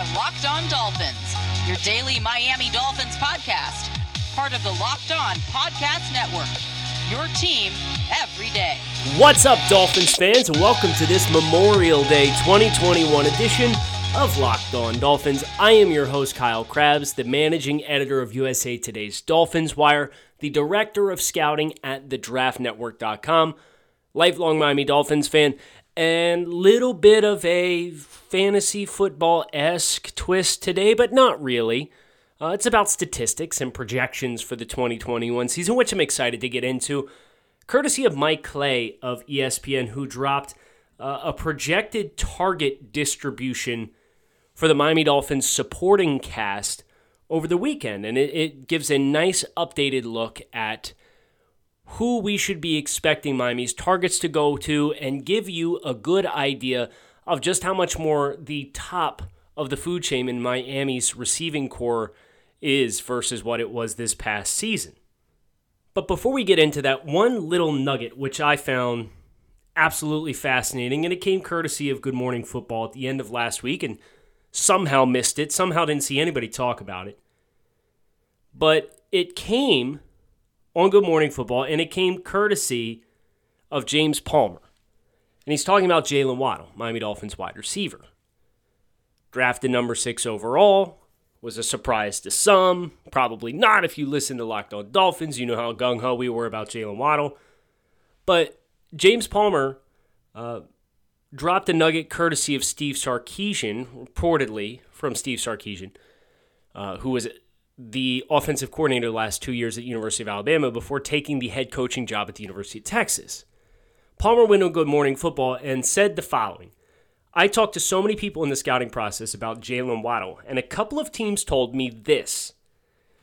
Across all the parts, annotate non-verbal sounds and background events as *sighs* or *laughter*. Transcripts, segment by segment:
are Locked On Dolphins, your daily Miami Dolphins podcast, part of the Locked On Podcast Network. Your team every day. What's up, Dolphins fans, welcome to this Memorial Day 2021 edition of Locked On Dolphins. I am your host, Kyle Crabbs, the managing editor of USA Today's Dolphins Wire, the director of scouting at thedraftnetwork.com, lifelong Miami Dolphins fan, and little bit of a fantasy football esque twist today, but not really. Uh, it's about statistics and projections for the 2021 season, which I'm excited to get into, courtesy of Mike Clay of ESPN, who dropped uh, a projected target distribution for the Miami Dolphins supporting cast over the weekend. And it, it gives a nice updated look at who we should be expecting Miami's targets to go to and give you a good idea of just how much more the top of the food chain in Miami's receiving corps is versus what it was this past season. But before we get into that, one little nugget which I found absolutely fascinating, and it came courtesy of Good Morning Football at the end of last week, and somehow missed it, somehow didn't see anybody talk about it. But it came on Good Morning Football, and it came courtesy of James Palmer. And he's talking about Jaylen Waddle, Miami Dolphins wide receiver. Drafted number six overall, was a surprise to some. Probably not if you listen to Locked On Dolphins. You know how gung ho we were about Jaylen Waddle. But James Palmer uh, dropped a nugget courtesy of Steve Sarkisian, reportedly from Steve Sarkisian, uh, who was the offensive coordinator the last two years at University of Alabama before taking the head coaching job at the University of Texas. Palmer went on Good Morning Football and said the following. I talked to so many people in the scouting process about Jaylen Waddle, and a couple of teams told me this.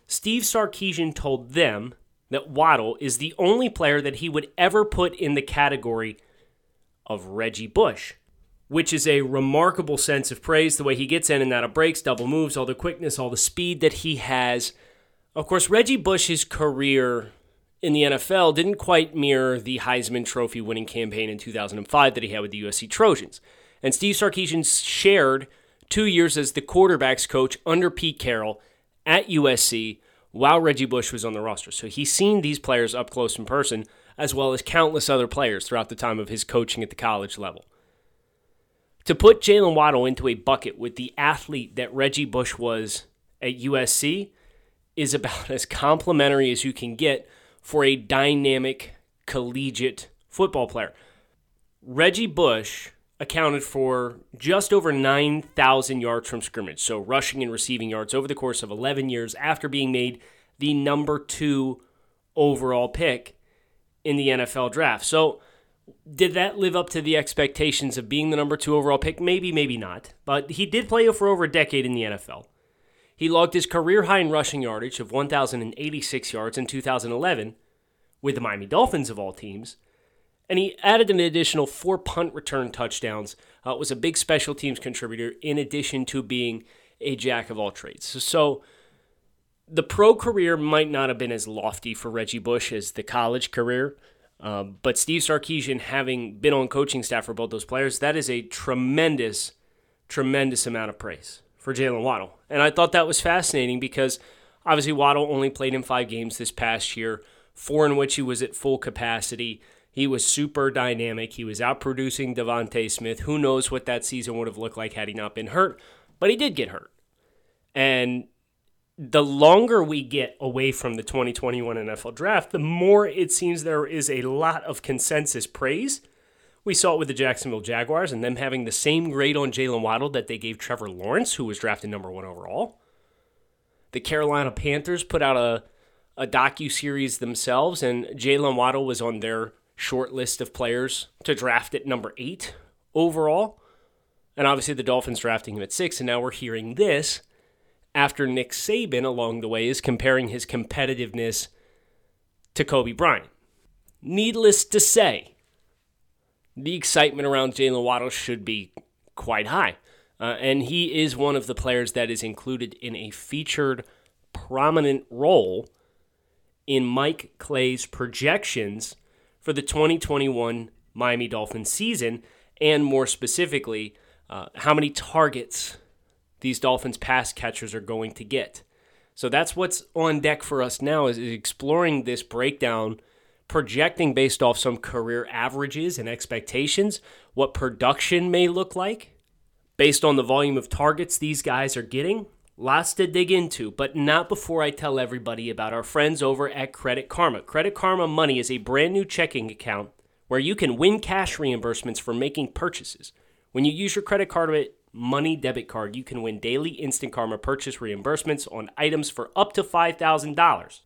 Steve Sarkisian told them that Waddle is the only player that he would ever put in the category of Reggie Bush which is a remarkable sense of praise. The way he gets in and out of breaks, double moves, all the quickness, all the speed that he has. Of course, Reggie Bush's career in the NFL didn't quite mirror the Heisman Trophy winning campaign in 2005 that he had with the USC Trojans. And Steve Sarkisian shared two years as the quarterbacks coach under Pete Carroll at USC while Reggie Bush was on the roster. So he's seen these players up close in person, as well as countless other players throughout the time of his coaching at the college level. To put Jaylen Waddle into a bucket with the athlete that Reggie Bush was at USC is about *laughs* as complimentary as you can get for a dynamic collegiate football player. Reggie Bush accounted for just over 9,000 yards from scrimmage, so rushing and receiving yards over the course of 11 years after being made the number two overall pick in the NFL draft. So did that live up to the expectations of being the number two overall pick? Maybe, maybe not. But he did play for over a decade in the NFL. He logged his career high in rushing yardage of 1,086 yards in 2011 with the Miami Dolphins of all teams. And he added an additional four punt return touchdowns. Uh, was a big special teams contributor in addition to being a jack of all trades. So, so the pro career might not have been as lofty for Reggie Bush as the college career. Um, but Steve Sarkisian, having been on coaching staff for both those players, that is a tremendous, tremendous amount of praise for Jaylen Waddle. And I thought that was fascinating because obviously Waddle only played in five games this past year, four in which he was at full capacity. He was super dynamic. He was out producing DeVonta Smith. Who knows what that season would have looked like had he not been hurt? But he did get hurt. And the longer we get away from the 2021 NFL draft, the more it seems there is a lot of consensus praise. We saw it with the Jacksonville Jaguars and them having the same grade on Jaylen Waddle that they gave Trevor Lawrence, who was drafted number one overall. The Carolina Panthers put out a, a docu series themselves, and Jaylen Waddle was on their short list of players to draft at number eight overall. And obviously, the Dolphins drafting him at six, and now we're hearing this after Nick Saban along the way is comparing his competitiveness to Kobe Bryant. Needless to say, the excitement around Jaylen Waddle should be quite high. Uh, and he is one of the players that is included in a featured prominent role in Mike Clay's projections for the 2021 Miami Dolphins season, and more specifically, uh, how many targets these Dolphins pass catchers are going to get. So that's what's on deck for us now is exploring this breakdown, projecting based off some career averages and expectations, what production may look like based on the volume of targets these guys are getting. Lots to dig into, but not before I tell everybody about our friends over at Credit Karma. Credit Karma Money is a brand new checking account where you can win cash reimbursements for making purchases. When you use your credit card money debit card, you can win daily Instant Karma purchase reimbursements on items for up to $5,000.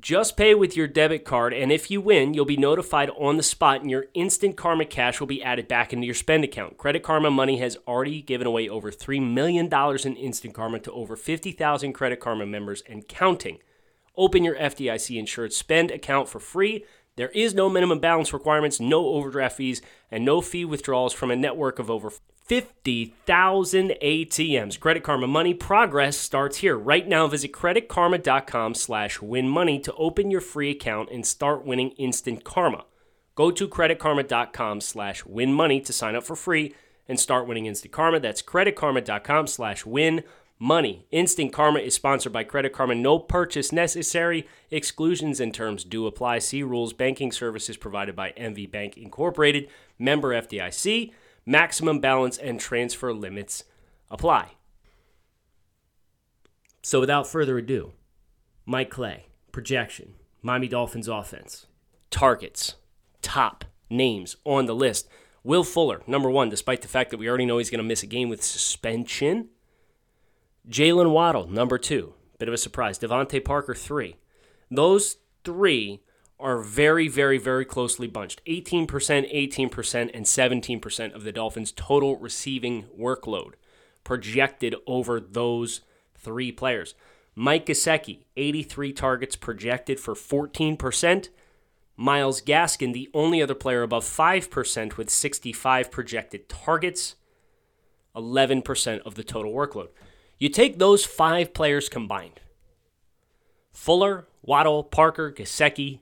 Just pay with your debit card, and if you win, you'll be notified on the spot, and your Instant Karma cash will be added back into your spend account. Credit Karma Money has already given away over $3 million in Instant Karma to over 50,000 Credit Karma members and counting. Open your FDIC insured spend account for free. There is no minimum balance requirements, no overdraft fees, and no fee withdrawals from a network of over 50,000 ATMs. Credit Karma Money progress starts here. Right now, visit creditkarma.com slash winmoney to open your free account and start winning instant karma. Go to creditkarma.com slash winmoney to sign up for free and start winning instant karma. That's creditkarma.com slash win money. Instant Karma is sponsored by Credit Karma. No purchase necessary. Exclusions and terms do apply. See rules. Banking services provided by MVB Bank Incorporated. Member FDIC. Maximum balance and transfer limits apply. So without further ado, Mike Clay, projection, Miami Dolphins offense, targets, top names on the list. Will Fuller, number one, despite the fact that we already know he's going to miss a game with suspension. Jaylen Waddle, number two, bit of a surprise. DeVante Parker, three. Those three are very, very, very closely bunched 18%, 18%, and 17% of the Dolphins' total receiving workload projected over those three players. Mike Gesicki, 83 targets projected for 14%. Myles Gaskin, the only other player above 5% with 65 projected targets, 11% of the total workload. You take those five players combined Fuller, Waddle, Parker, Gesicki,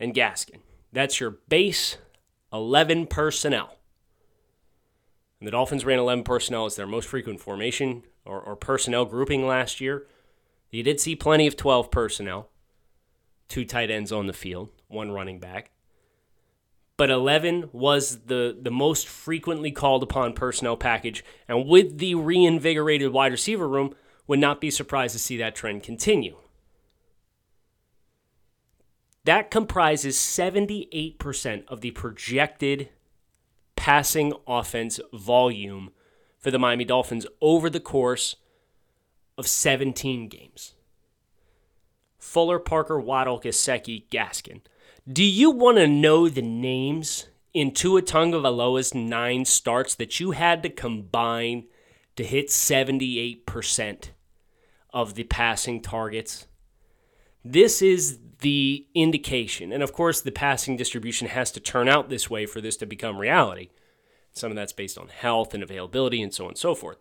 and Gaskin. That's your base 11 personnel. And the Dolphins ran 11 personnel as their most frequent formation or, or personnel grouping last year. You did see plenty of 12 personnel, two tight ends on the field, one running back. But 11 was the, the most frequently called upon personnel package. And with the reinvigorated wide receiver room, would not be surprised to see that trend continue. That comprises 78% of the projected passing offense volume for the Miami Dolphins over the course of 17 games. Fuller, Parker, Waddle, Gesicki, Gaskin. Do you want to know the names in Tua Tagovailoa's nine starts that you had to combine to hit 78% of the passing targets? This is the indication. And of course, the passing distribution has to turn out this way for this to become reality. Some of that's based on health and availability and so on and so forth.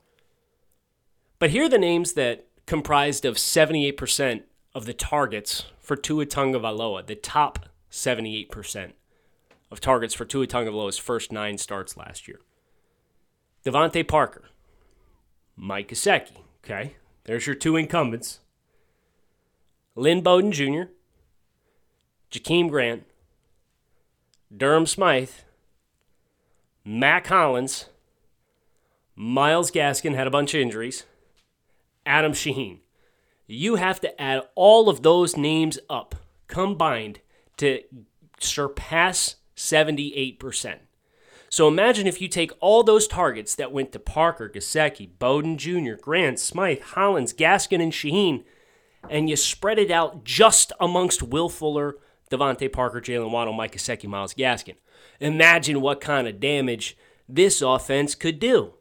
But here are the names that comprised of 78% of the targets for Tua Tagovailoa, the top 78% of targets for Tua Tagovailoa's first nine starts last year. DeVante Parker, Mike Gesicki, okay? There's your two incumbents. Lynn Bowden Jr., Jakeem Grant, Durham Smythe, Mack Hollins, Myles Gaskin had a bunch of injuries, Adam Shaheen. You have to add all of those names up combined to surpass 78%. So imagine if you take all those targets that went to Parker, Gesicki, Bowden Jr., Grant, Smythe, Hollins, Gaskin, and Shaheen, and you spread it out just amongst Will Fuller, DeVante Parker, Jaylen Waddle, Mike Gesicki, Myles Gaskin. Imagine what kind of damage this offense could do.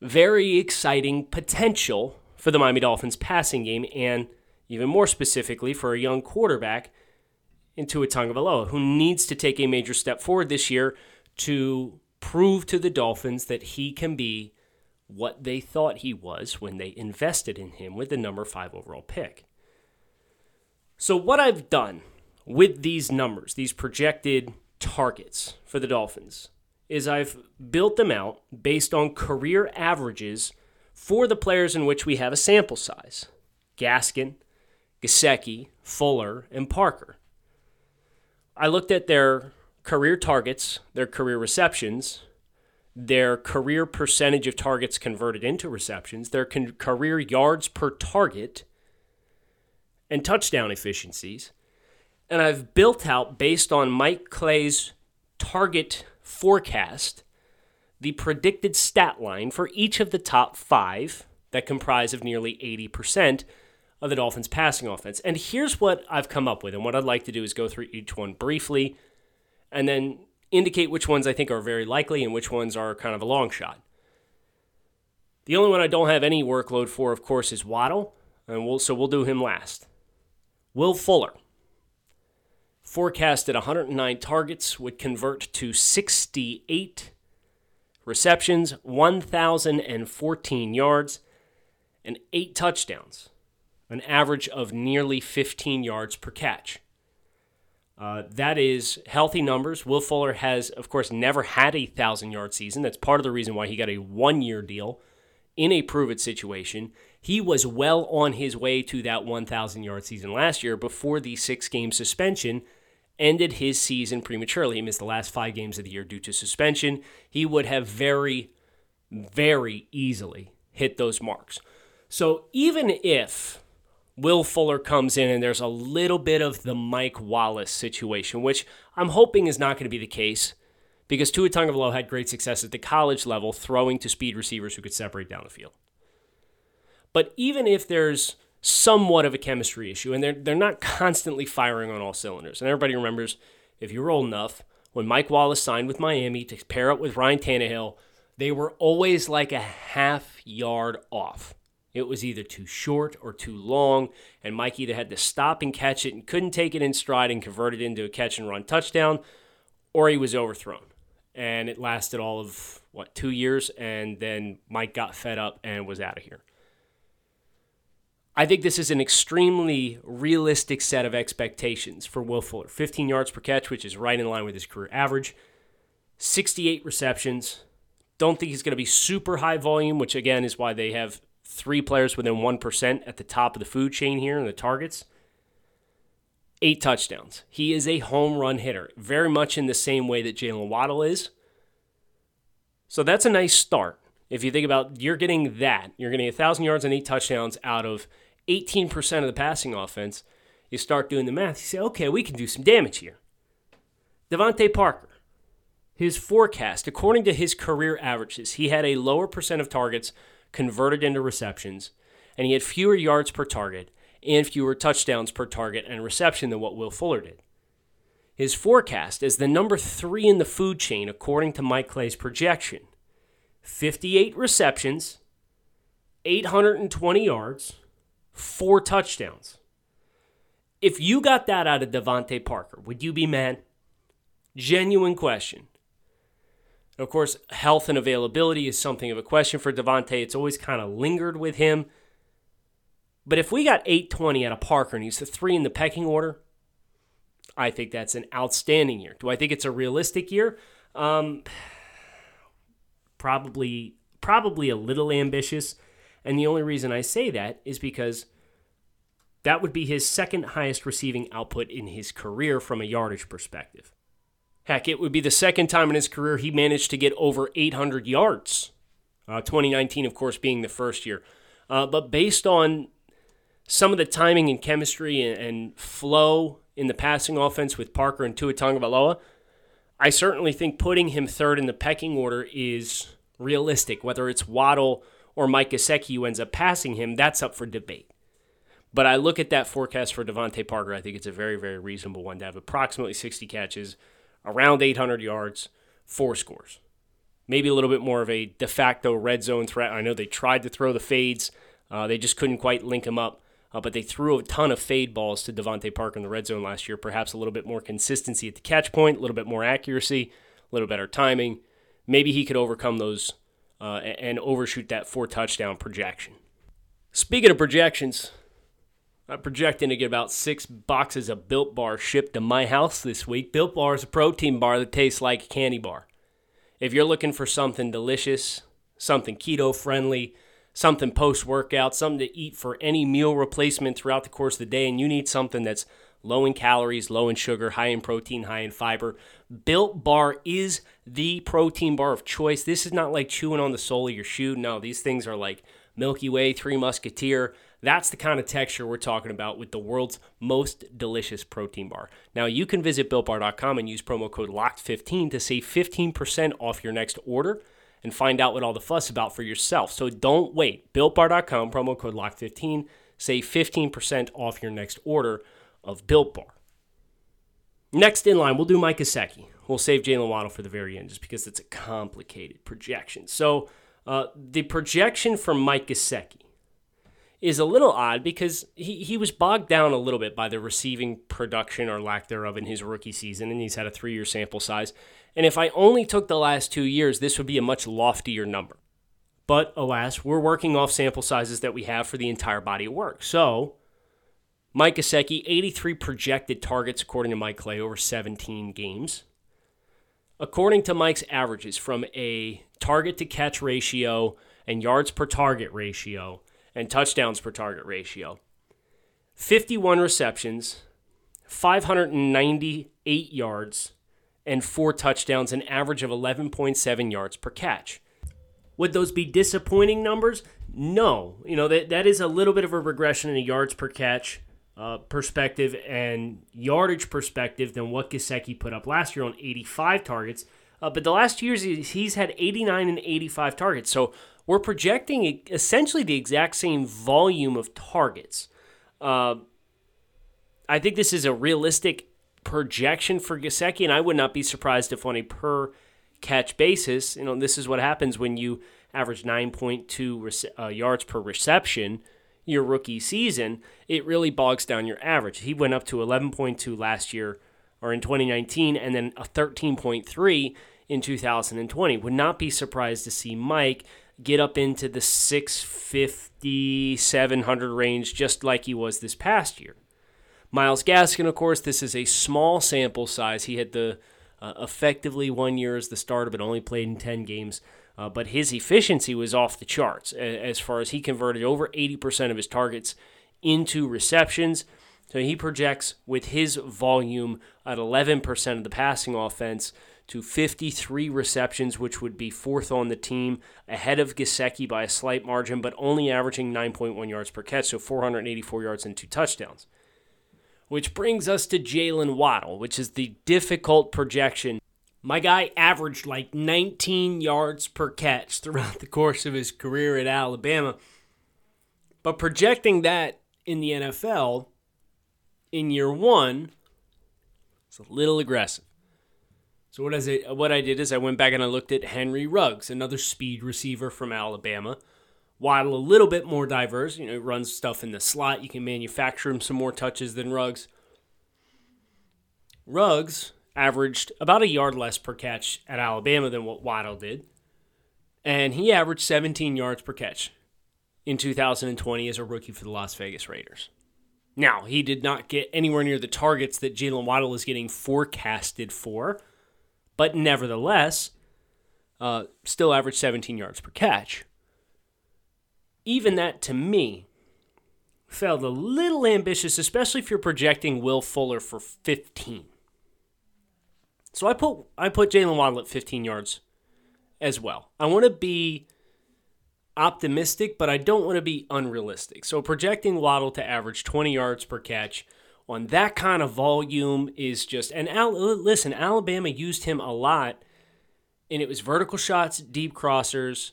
Very exciting potential for the Miami Dolphins passing game, and even more specifically for a young quarterback in Tua Tagovailoa, who needs to take a major step forward this year to prove to the Dolphins that he can be what they thought he was when they invested in him with the number five overall pick. So, what I've done with these numbers, these projected targets for the Dolphins, is I've built them out based on career averages for the players in which we have a sample size Gaskin, Gesicki, Fuller, and Parker. I looked at their career targets, their career receptions, their career percentage of targets converted into receptions, their con- career yards per target, and touchdown efficiencies. And I've built out, based on Mike Clay's target forecast, the predicted stat line for each of the top five that comprise of nearly 80% of the Dolphins' passing offense. And here's what I've come up with. And what I'd like to do is go through each one briefly and then indicate which ones I think are very likely and which ones are kind of a long shot. The only one I don't have any workload for, of course, is Waddle, and we'll, so we'll do him last. Will Fuller, forecasted 109 targets, would convert to 68 receptions, 1,014 yards, and eight touchdowns, an average of nearly 15 yards per catch. Uh, that is healthy numbers. Will Fuller has, of course, never had a thousand yard season. That's part of the reason why he got a one year deal in a prove it situation. He was well on his way to that 1,000 yard season last year before the six game suspension ended his season prematurely. He missed the last five games of the year due to suspension. He would have very, very easily hit those marks. So even if Will Fuller comes in and there's a little bit of the Mike Wallace situation, which I'm hoping is not going to be the case because Tua Tagovailoa had great success at the college level throwing to speed receivers who could separate down the field. But even if there's somewhat of a chemistry issue and they're, they're not constantly firing on all cylinders, and everybody remembers, if you're old enough, when Mike Wallace signed with Miami to pair up with Ryan Tannehill, they were always like a half yard off. It was either too short or too long, and Mike either had to stop and catch it and couldn't take it in stride and convert it into a catch and run touchdown, or he was overthrown. And it lasted all of, what, two years, and then Mike got fed up and was out of here. I think this is an extremely realistic set of expectations for Will Fuller 15 yards per catch, which is right in line with his career average, 68 receptions. Don't think he's going to be super high volume, which again is why they have three players within 1% at the top of the food chain here in the targets. Eight touchdowns. He is a home run hitter, very much in the same way that Jaylen Waddle is. So that's a nice start. If you think about you're getting that, you're getting 1,000 yards and eight touchdowns out of 18% of the passing offense. You start doing the math, you say, okay, we can do some damage here. DeVante Parker, his forecast, according to his career averages, he had a lower percent of targets converted into receptions, and he had fewer yards per target and fewer touchdowns per target and reception than what Will Fuller did. His forecast is the number three in the food chain, according to Mike Clay's projection 58 receptions, 820 yards, four touchdowns. If you got that out of DeVante Parker, would you be mad? Genuine question. Of course, health and availability is something of a question for DeVante. It's always kind of lingered with him. But if we got 820 out of Parker and he's the three in the pecking order, I think that's an outstanding year. Do I think it's a realistic year? Um, probably, probably a little ambitious. And the only reason I say that is because that would be his second highest receiving output in his career from a yardage perspective. Heck, it would be the second time in his career he managed to get over 800 yards. Uh, 2019, of course, being the first year. Uh, but based on some of the timing and chemistry and, and, flow in the passing offense with Parker and Tua Tagovailoa, I certainly think putting him third in the pecking order is realistic. Whether it's Waddle or Mike Gesicki who ends up passing him, that's up for debate. But I look at that forecast for DeVante Parker. I think it's a very, very reasonable one to have approximately 60 catches, around 800 yards, four scores. Maybe a little bit more of a de facto red zone threat. I know they tried to throw the fades, uh, they just couldn't quite link them up. Uh, but they threw a ton of fade balls to DeVante Parker in the red zone last year. Perhaps a little bit more consistency at the catch point, a little bit more accuracy, a little better timing. Maybe he could overcome those uh, and overshoot that four touchdown projection. Speaking of projections, I'm projecting to get about six boxes of Built Bar shipped to my house this week. Built Bar is a protein bar that tastes like a candy bar. If you're looking for something delicious, something keto friendly, something post workout, something to eat for any meal replacement throughout the course of the day, and you need something that's low in calories, low in sugar, high in protein, high in fiber, Built Bar is the protein bar of choice. This is not like chewing on the sole of your shoe. No, these things are like Milky Way, Three Musketeer. That's the kind of texture we're talking about with the world's most delicious protein bar. Now, you can visit builtbar.com and use promo code LOCKED15 to save 15% off your next order and find out what all the fuss about for yourself. So don't wait. BuiltBar.com, promo code LOCK15, save 15% off your next order of Built Bar. Next in line, we'll do Mike Gesicki. We'll save Jaylen Waddle for the very end just because it's a complicated projection. So uh, the projection for Mike Gesicki is a little odd because he, he was bogged down a little bit by the receiving production or lack thereof in his rookie season, and he's had a three year sample size. And if I only took the last two years, this would be a much loftier number. But alas, we're working off sample sizes that we have for the entire body of work. So, Mike Gesicki, 83 projected targets according to Mike Clay over 17 games. According to Mike's averages from a target to catch ratio and yards per target ratio and touchdowns per target ratio, 51 receptions, 598 yards, and four touchdowns, an average of 11.7 yards per catch. Would those be disappointing numbers? No. You know, that, that is a little bit of a regression in a yards per catch uh, perspective and yardage perspective than what Gesicki put up last year on 85 targets. Uh, but the last two years, he's had 89 and 85 targets. So we're projecting essentially the exact same volume of targets. Uh, I think this is a realistic projection for Gesicki, and I would not be surprised if on a per catch basis, you know, this is what happens when you average 9.2 uh, yards per reception your rookie season, it really bogs down your average. He went up to 11.2 last year or in 2019 and then a 13.3 in 2020. Would not be surprised to see Mike get up into the 650, 700 range just like he was this past year. Miles Gaskin, of course, this is a small sample size. He had the uh, effectively one year as the starter, but only played in 10 games. Uh, but his efficiency was off the charts as far as he converted over 80% of his targets into receptions. So he projects with his volume at 11% of the passing offense to 53 receptions, which would be fourth on the team, ahead of Gesicki by a slight margin, but only averaging 9.1 yards per catch, so 484 yards and two touchdowns. Which brings us to Jaylen Waddle, which is the difficult projection. My guy averaged like 19 yards per catch throughout the course of his career at Alabama. But projecting that in the NFL in year one is a little aggressive. So what, it, what I did is I went back and I looked at Henry Ruggs, another speed receiver from Alabama. While a little bit more diverse. You know, he runs stuff in the slot. You can manufacture him some more touches than Ruggs. Ruggs averaged about a yard less per catch at Alabama than what Waddle did. And he averaged 17 yards per catch in 2020 as a rookie for the Las Vegas Raiders. Now, he did not get anywhere near the targets that Jaylen Waddle is getting forecasted for, but nevertheless, uh, still averaged 17 yards per catch even that to me felt a little ambitious, especially if you're projecting Will Fuller for 15. So I put I put Jaylen Waddle at 15 yards as well. I want to be optimistic, but I don't want to be unrealistic. So projecting Waddle to average 20 yards per catch on that kind of volume is just and Al, listen, Alabama used him a lot and it was vertical shots, deep crossers,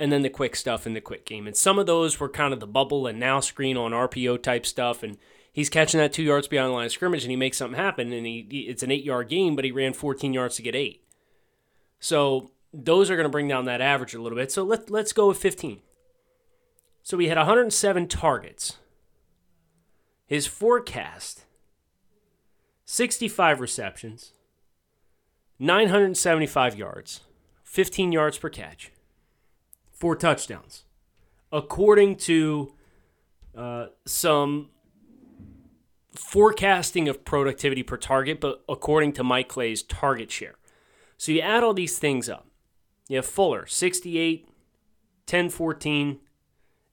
and then the quick stuff in the quick game. And some of those were kind of the bubble and now screen on RPO type stuff. And he's catching that two yards beyond the line of scrimmage and he makes something happen. And he it's an eight yard game, but he ran 14 yards to get eight. So those are going to bring down that average a little bit. So let, let's go with 15. So we had 107 targets. His forecast 65 receptions, 975 yards, 15 yards per catch four touchdowns, according to uh, some forecasting of productivity per target, but according to Mike Clay's target share. So you add all these things up. You have Fuller, 68, 10 14,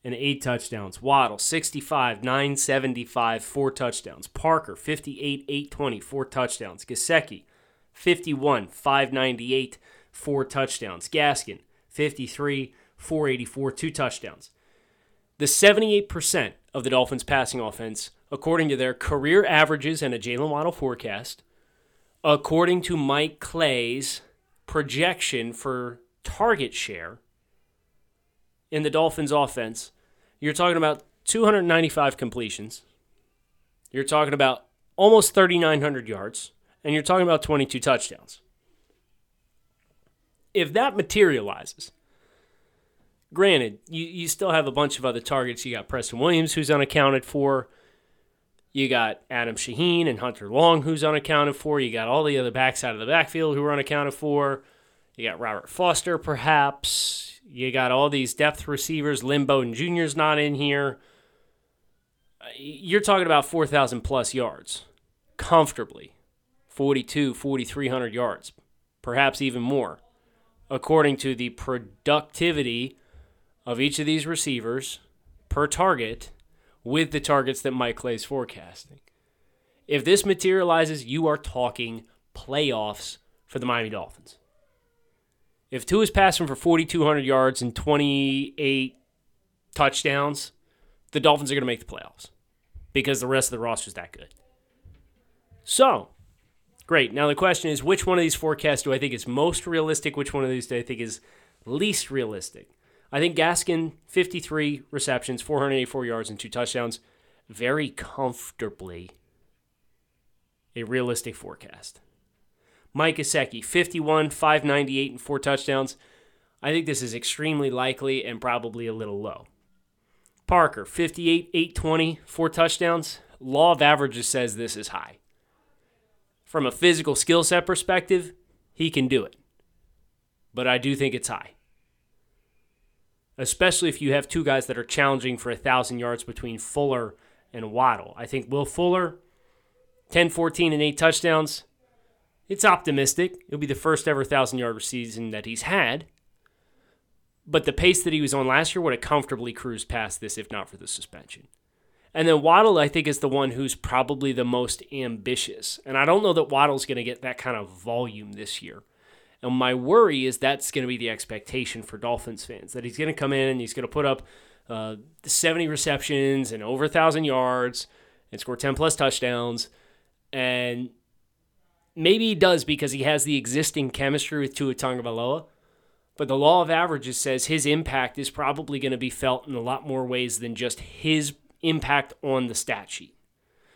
and eight touchdowns. Waddle, 65, 975, four touchdowns. Parker, 58, 820, four touchdowns. Gesicki, 51, 598, four touchdowns. Gaskin, 53, 484, two touchdowns. The 78% of the Dolphins' passing offense, according to their career averages and a Jaylen Waddle forecast, according to Mike Clay's projection for target share in the Dolphins' offense, you're talking about 295 completions. You're talking about almost 3,900 yards, and you're talking about 22 touchdowns. If that materializes, granted, you, you still have a bunch of other targets. You got Preston Williams, who's unaccounted for. You got Adam Shaheen and Hunter Long, who's unaccounted for. You got all the other backs out of the backfield who are unaccounted for. You got Robert Foster, perhaps. You got all these depth receivers. Lynn Bowden Jr.'s not in here. You're talking about 4,000 plus yards comfortably 42, 4,300 yards, perhaps even more, according to the productivity of each of these receivers per target with the targets that Mike Clay is forecasting. If this materializes, you are talking playoffs for the Miami Dolphins. If Tua is passing for 4,200 yards and 28 touchdowns, the Dolphins are going to make the playoffs because the rest of the roster is that good. So, great. Now the question is which one of these forecasts do I think is most realistic? Which one of these do I think is least realistic? I think Gaskin, 53 receptions, 484 yards, and two touchdowns, very comfortably a realistic forecast. Mike Gesicki, 51, 598, and four touchdowns. I think this is extremely likely and probably a little low. Parker, 58, 820, four touchdowns. Law of averages says this is high. From a physical skill set perspective, he can do it. But I do think it's high especially if you have two guys that are challenging for a 1,000 yards between Fuller and Waddle. I think Will Fuller, 10 14 and 8 touchdowns. It's optimistic. It'll be the first ever 1,000 yard season that he's had. But the pace that he was on last year would have comfortably cruised past this if not for the suspension. And then Waddle, I think, is the one who's probably the most ambitious. And I don't know that Waddle's going to get that kind of volume this year. And my worry is that's going to be the expectation for Dolphins fans that he's going to come in and he's going to put up uh, 70 receptions and over 1,000 yards and score 10 plus touchdowns. And maybe he does because he has the existing chemistry with Tua Tagovailoa. But the law of averages says his impact is probably going to be felt in a lot more ways than just his impact on the stat sheet.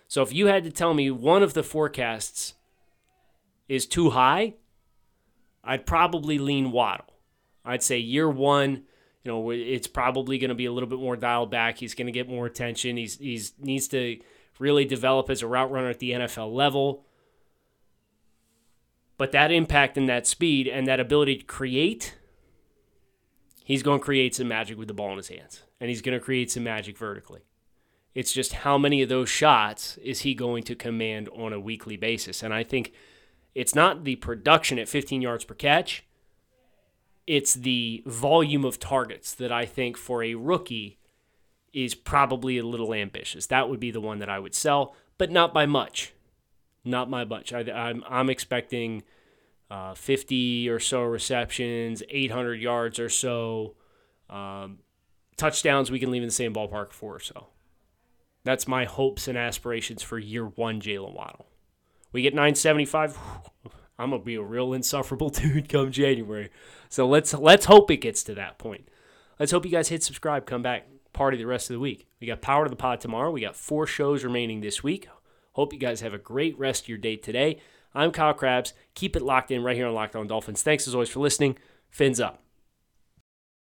So if you had to tell me one of the forecasts is too high, I'd probably lean Waddle. I'd say year one, you know, it's probably going to be a little bit more dialed back. He's going to get more attention. He's he's needs to really develop as a route runner at the NFL level. But that impact and that speed and that ability to create, he's going to create some magic with the ball in his hands. And he's going to create some magic vertically. It's just how many of those shots is he going to command on a weekly basis? And I think it's not the production at 15 yards per catch. It's the volume of targets that I think for a rookie is probably a little ambitious. That would be the one that I would sell, but not by much. Not by much. I, am I'm, I'm expecting uh, 50 or so receptions, 800 yards or so, um, touchdowns. We can leave in the same ballpark for or so. That's my hopes and aspirations for year one, Jaylen Waddle. We get 975. *sighs* I'm gonna be a real insufferable *laughs* dude come January. So let's let's hope it gets to that point. Let's hope you guys hit subscribe, come back, party the rest of the week. We got Power to the Pod tomorrow. We got four shows remaining this week. Hope you guys have a great rest of your day today. I'm Kyle Crabbs. Keep it locked in right here on Locked On Dolphins. Thanks as always for listening. Fins up.